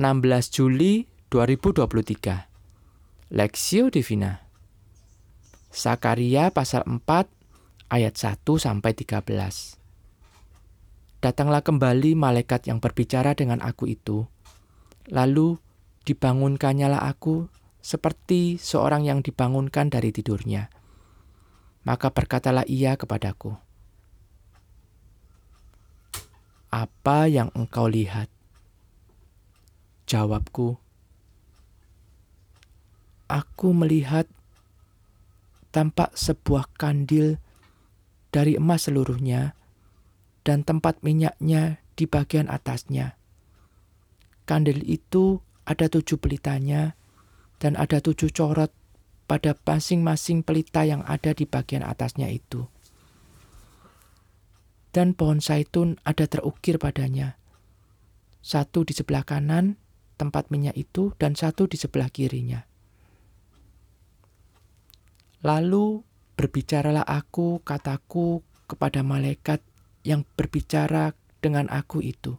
16 Juli 2023 Lexio Divina. Sakaria pasal 4 ayat 1 sampai 13 Datanglah kembali malaikat yang berbicara dengan aku itu. Lalu dibangunkannya aku seperti seorang yang dibangunkan dari tidurnya. Maka berkatalah ia kepadaku Apa yang engkau lihat Jawabku, aku melihat tampak sebuah kandil dari emas seluruhnya dan tempat minyaknya di bagian atasnya. Kandil itu ada tujuh pelitanya dan ada tujuh corot pada masing-masing pelita yang ada di bagian atasnya itu. Dan pohon zaitun ada terukir padanya. Satu di sebelah kanan tempat minyak itu dan satu di sebelah kirinya. Lalu berbicaralah aku kataku kepada malaikat yang berbicara dengan aku itu.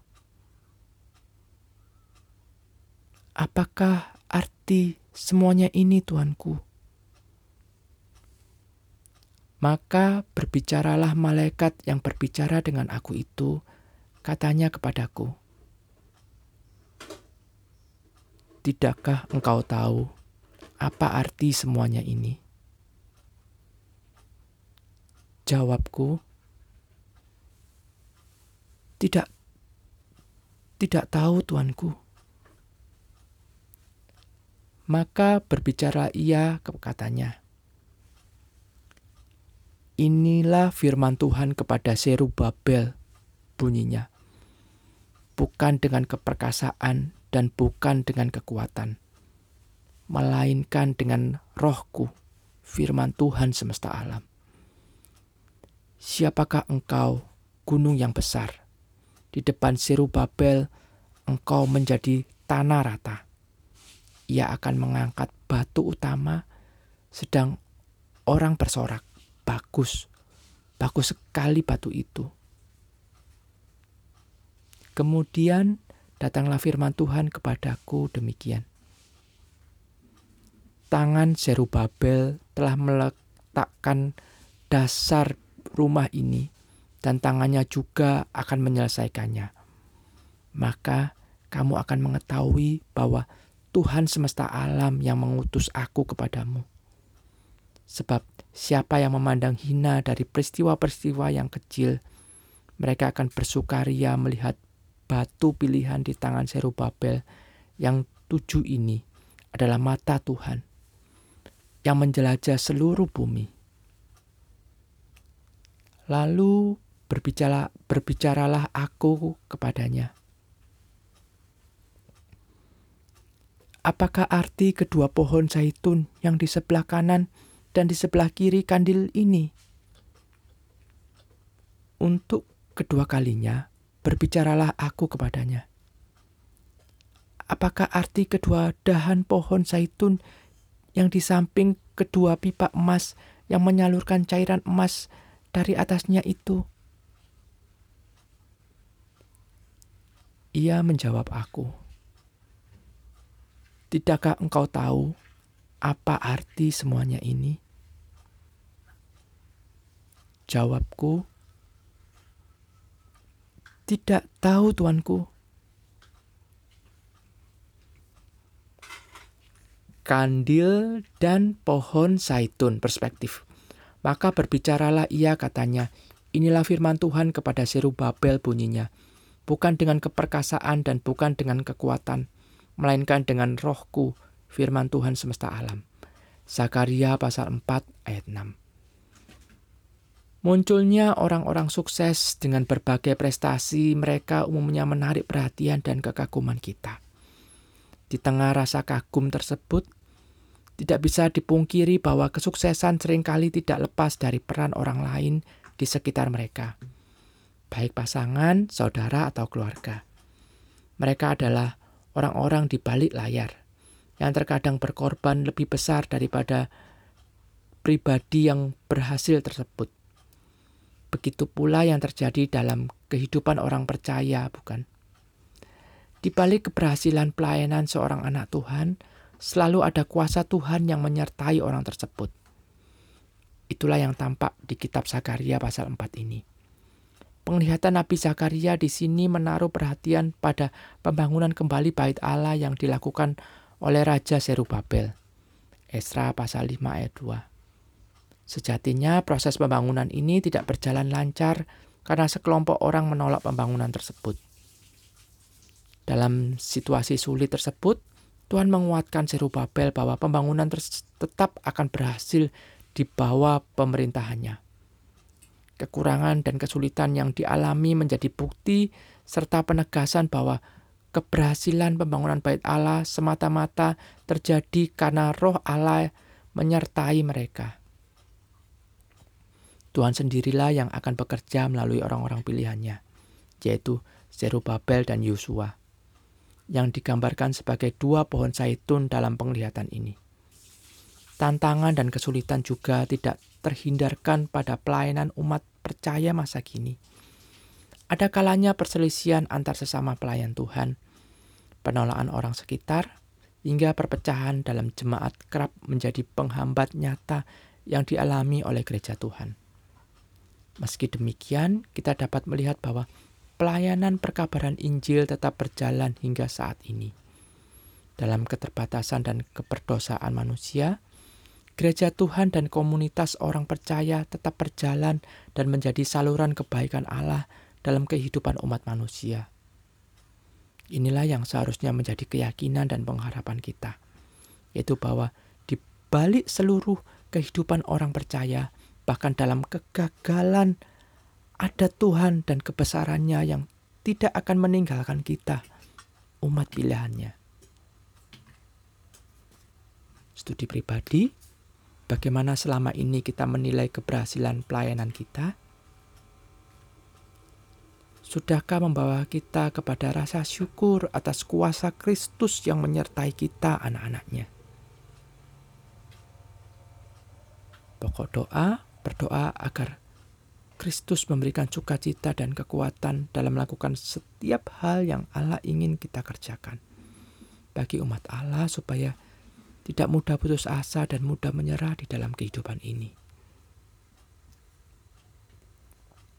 Apakah arti semuanya ini, Tuanku? Maka berbicaralah malaikat yang berbicara dengan aku itu, katanya kepadaku, Tidakkah engkau tahu apa arti semuanya ini? Jawabku, tidak, tidak tahu tuanku. Maka berbicara ia katanya, Inilah firman Tuhan kepada Serubabel, bunyinya. Bukan dengan keperkasaan dan bukan dengan kekuatan, melainkan dengan rohku, firman Tuhan semesta alam. Siapakah engkau, gunung yang besar? Di depan Babel, engkau menjadi tanah rata. Ia akan mengangkat batu utama, sedang orang bersorak, bagus, bagus sekali batu itu. Kemudian datanglah firman Tuhan kepadaku demikian. Tangan Zerubabel telah meletakkan dasar rumah ini dan tangannya juga akan menyelesaikannya. Maka kamu akan mengetahui bahwa Tuhan semesta alam yang mengutus aku kepadamu. Sebab siapa yang memandang hina dari peristiwa-peristiwa yang kecil, mereka akan bersukaria melihat batu pilihan di tangan Serubabel yang tujuh ini adalah mata Tuhan yang menjelajah seluruh bumi. Lalu berbicara, berbicaralah aku kepadanya. Apakah arti kedua pohon zaitun yang di sebelah kanan dan di sebelah kiri kandil ini? Untuk kedua kalinya, berbicaralah aku kepadanya. Apakah arti kedua dahan pohon zaitun yang di samping kedua pipa emas yang menyalurkan cairan emas dari atasnya itu? Ia menjawab aku, Tidakkah engkau tahu apa arti semuanya ini? Jawabku, tidak tahu, tuanku. Kandil dan pohon zaitun perspektif. Maka berbicaralah ia katanya, inilah firman Tuhan kepada Serubabel bunyinya. Bukan dengan keperkasaan dan bukan dengan kekuatan, melainkan dengan rohku, firman Tuhan semesta alam. Zakaria pasal 4 ayat 6. Munculnya orang-orang sukses dengan berbagai prestasi mereka umumnya menarik perhatian dan kekaguman kita. Di tengah rasa kagum tersebut, tidak bisa dipungkiri bahwa kesuksesan sering kali tidak lepas dari peran orang lain di sekitar mereka, baik pasangan, saudara, atau keluarga. Mereka adalah orang-orang di balik layar yang terkadang berkorban lebih besar daripada pribadi yang berhasil tersebut. Begitu pula yang terjadi dalam kehidupan orang percaya, bukan? Di balik keberhasilan pelayanan seorang anak Tuhan, selalu ada kuasa Tuhan yang menyertai orang tersebut. Itulah yang tampak di kitab Zakaria pasal 4 ini. Penglihatan Nabi Zakaria di sini menaruh perhatian pada pembangunan kembali bait Allah yang dilakukan oleh Raja Serubabel. Esra pasal 5 ayat 2. Sejatinya proses pembangunan ini tidak berjalan lancar karena sekelompok orang menolak pembangunan tersebut. Dalam situasi sulit tersebut, Tuhan menguatkan Serubabel bahwa pembangunan tetap akan berhasil di bawah pemerintahannya. Kekurangan dan kesulitan yang dialami menjadi bukti serta penegasan bahwa keberhasilan pembangunan bait Allah semata-mata terjadi karena roh Allah menyertai mereka. Tuhan sendirilah yang akan bekerja melalui orang-orang pilihannya, yaitu Zerubabel dan Yosua yang digambarkan sebagai dua pohon zaitun dalam penglihatan ini. Tantangan dan kesulitan juga tidak terhindarkan pada pelayanan umat percaya masa kini. Ada kalanya perselisihan antar sesama pelayan Tuhan, penolakan orang sekitar, hingga perpecahan dalam jemaat kerap menjadi penghambat nyata yang dialami oleh gereja Tuhan. Meski demikian, kita dapat melihat bahwa pelayanan perkabaran Injil tetap berjalan hingga saat ini. Dalam keterbatasan dan keperdosaan manusia, gereja Tuhan dan komunitas orang percaya tetap berjalan dan menjadi saluran kebaikan Allah dalam kehidupan umat manusia. Inilah yang seharusnya menjadi keyakinan dan pengharapan kita, yaitu bahwa di balik seluruh kehidupan orang percaya, bahkan dalam kegagalan ada Tuhan dan kebesarannya yang tidak akan meninggalkan kita, umat pilihannya. Studi pribadi, bagaimana selama ini kita menilai keberhasilan pelayanan kita? Sudahkah membawa kita kepada rasa syukur atas kuasa Kristus yang menyertai kita anak-anaknya? Pokok doa, berdoa agar Kristus memberikan sukacita dan kekuatan dalam melakukan setiap hal yang Allah ingin kita kerjakan. Bagi umat Allah supaya tidak mudah putus asa dan mudah menyerah di dalam kehidupan ini.